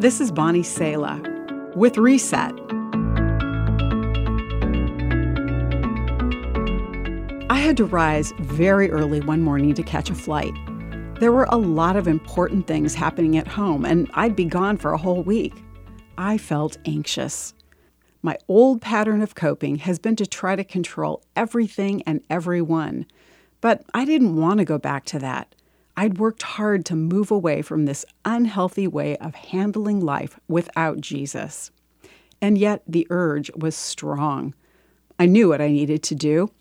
This is Bonnie Sala with Reset. I had to rise very early one morning to catch a flight. There were a lot of important things happening at home, and I'd be gone for a whole week. I felt anxious. My old pattern of coping has been to try to control everything and everyone, but I didn't want to go back to that. I'd worked hard to move away from this unhealthy way of handling life without Jesus. And yet the urge was strong. I knew what I needed to do.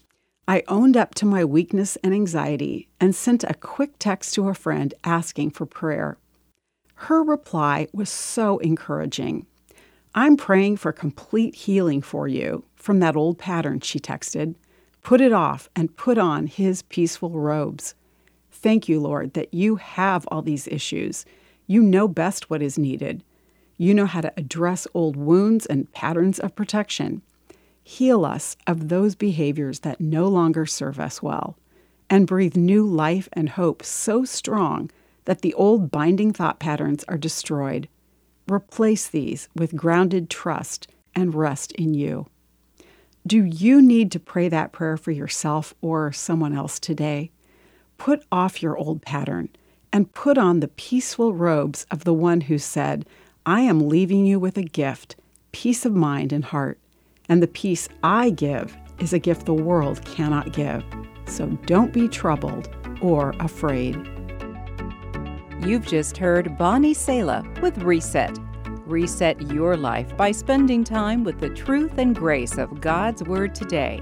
I owned up to my weakness and anxiety and sent a quick text to a friend asking for prayer. Her reply was so encouraging. I'm praying for complete healing for you from that old pattern, she texted. Put it off and put on his peaceful robes. Thank you, Lord, that you have all these issues. You know best what is needed. You know how to address old wounds and patterns of protection. Heal us of those behaviors that no longer serve us well, and breathe new life and hope so strong that the old binding thought patterns are destroyed. Replace these with grounded trust and rest in you. Do you need to pray that prayer for yourself or someone else today? Put off your old pattern and put on the peaceful robes of the one who said, I am leaving you with a gift, peace of mind and heart. And the peace I give is a gift the world cannot give. So don't be troubled or afraid. You've just heard Bonnie Sala with Reset. Reset your life by spending time with the truth and grace of God's Word today.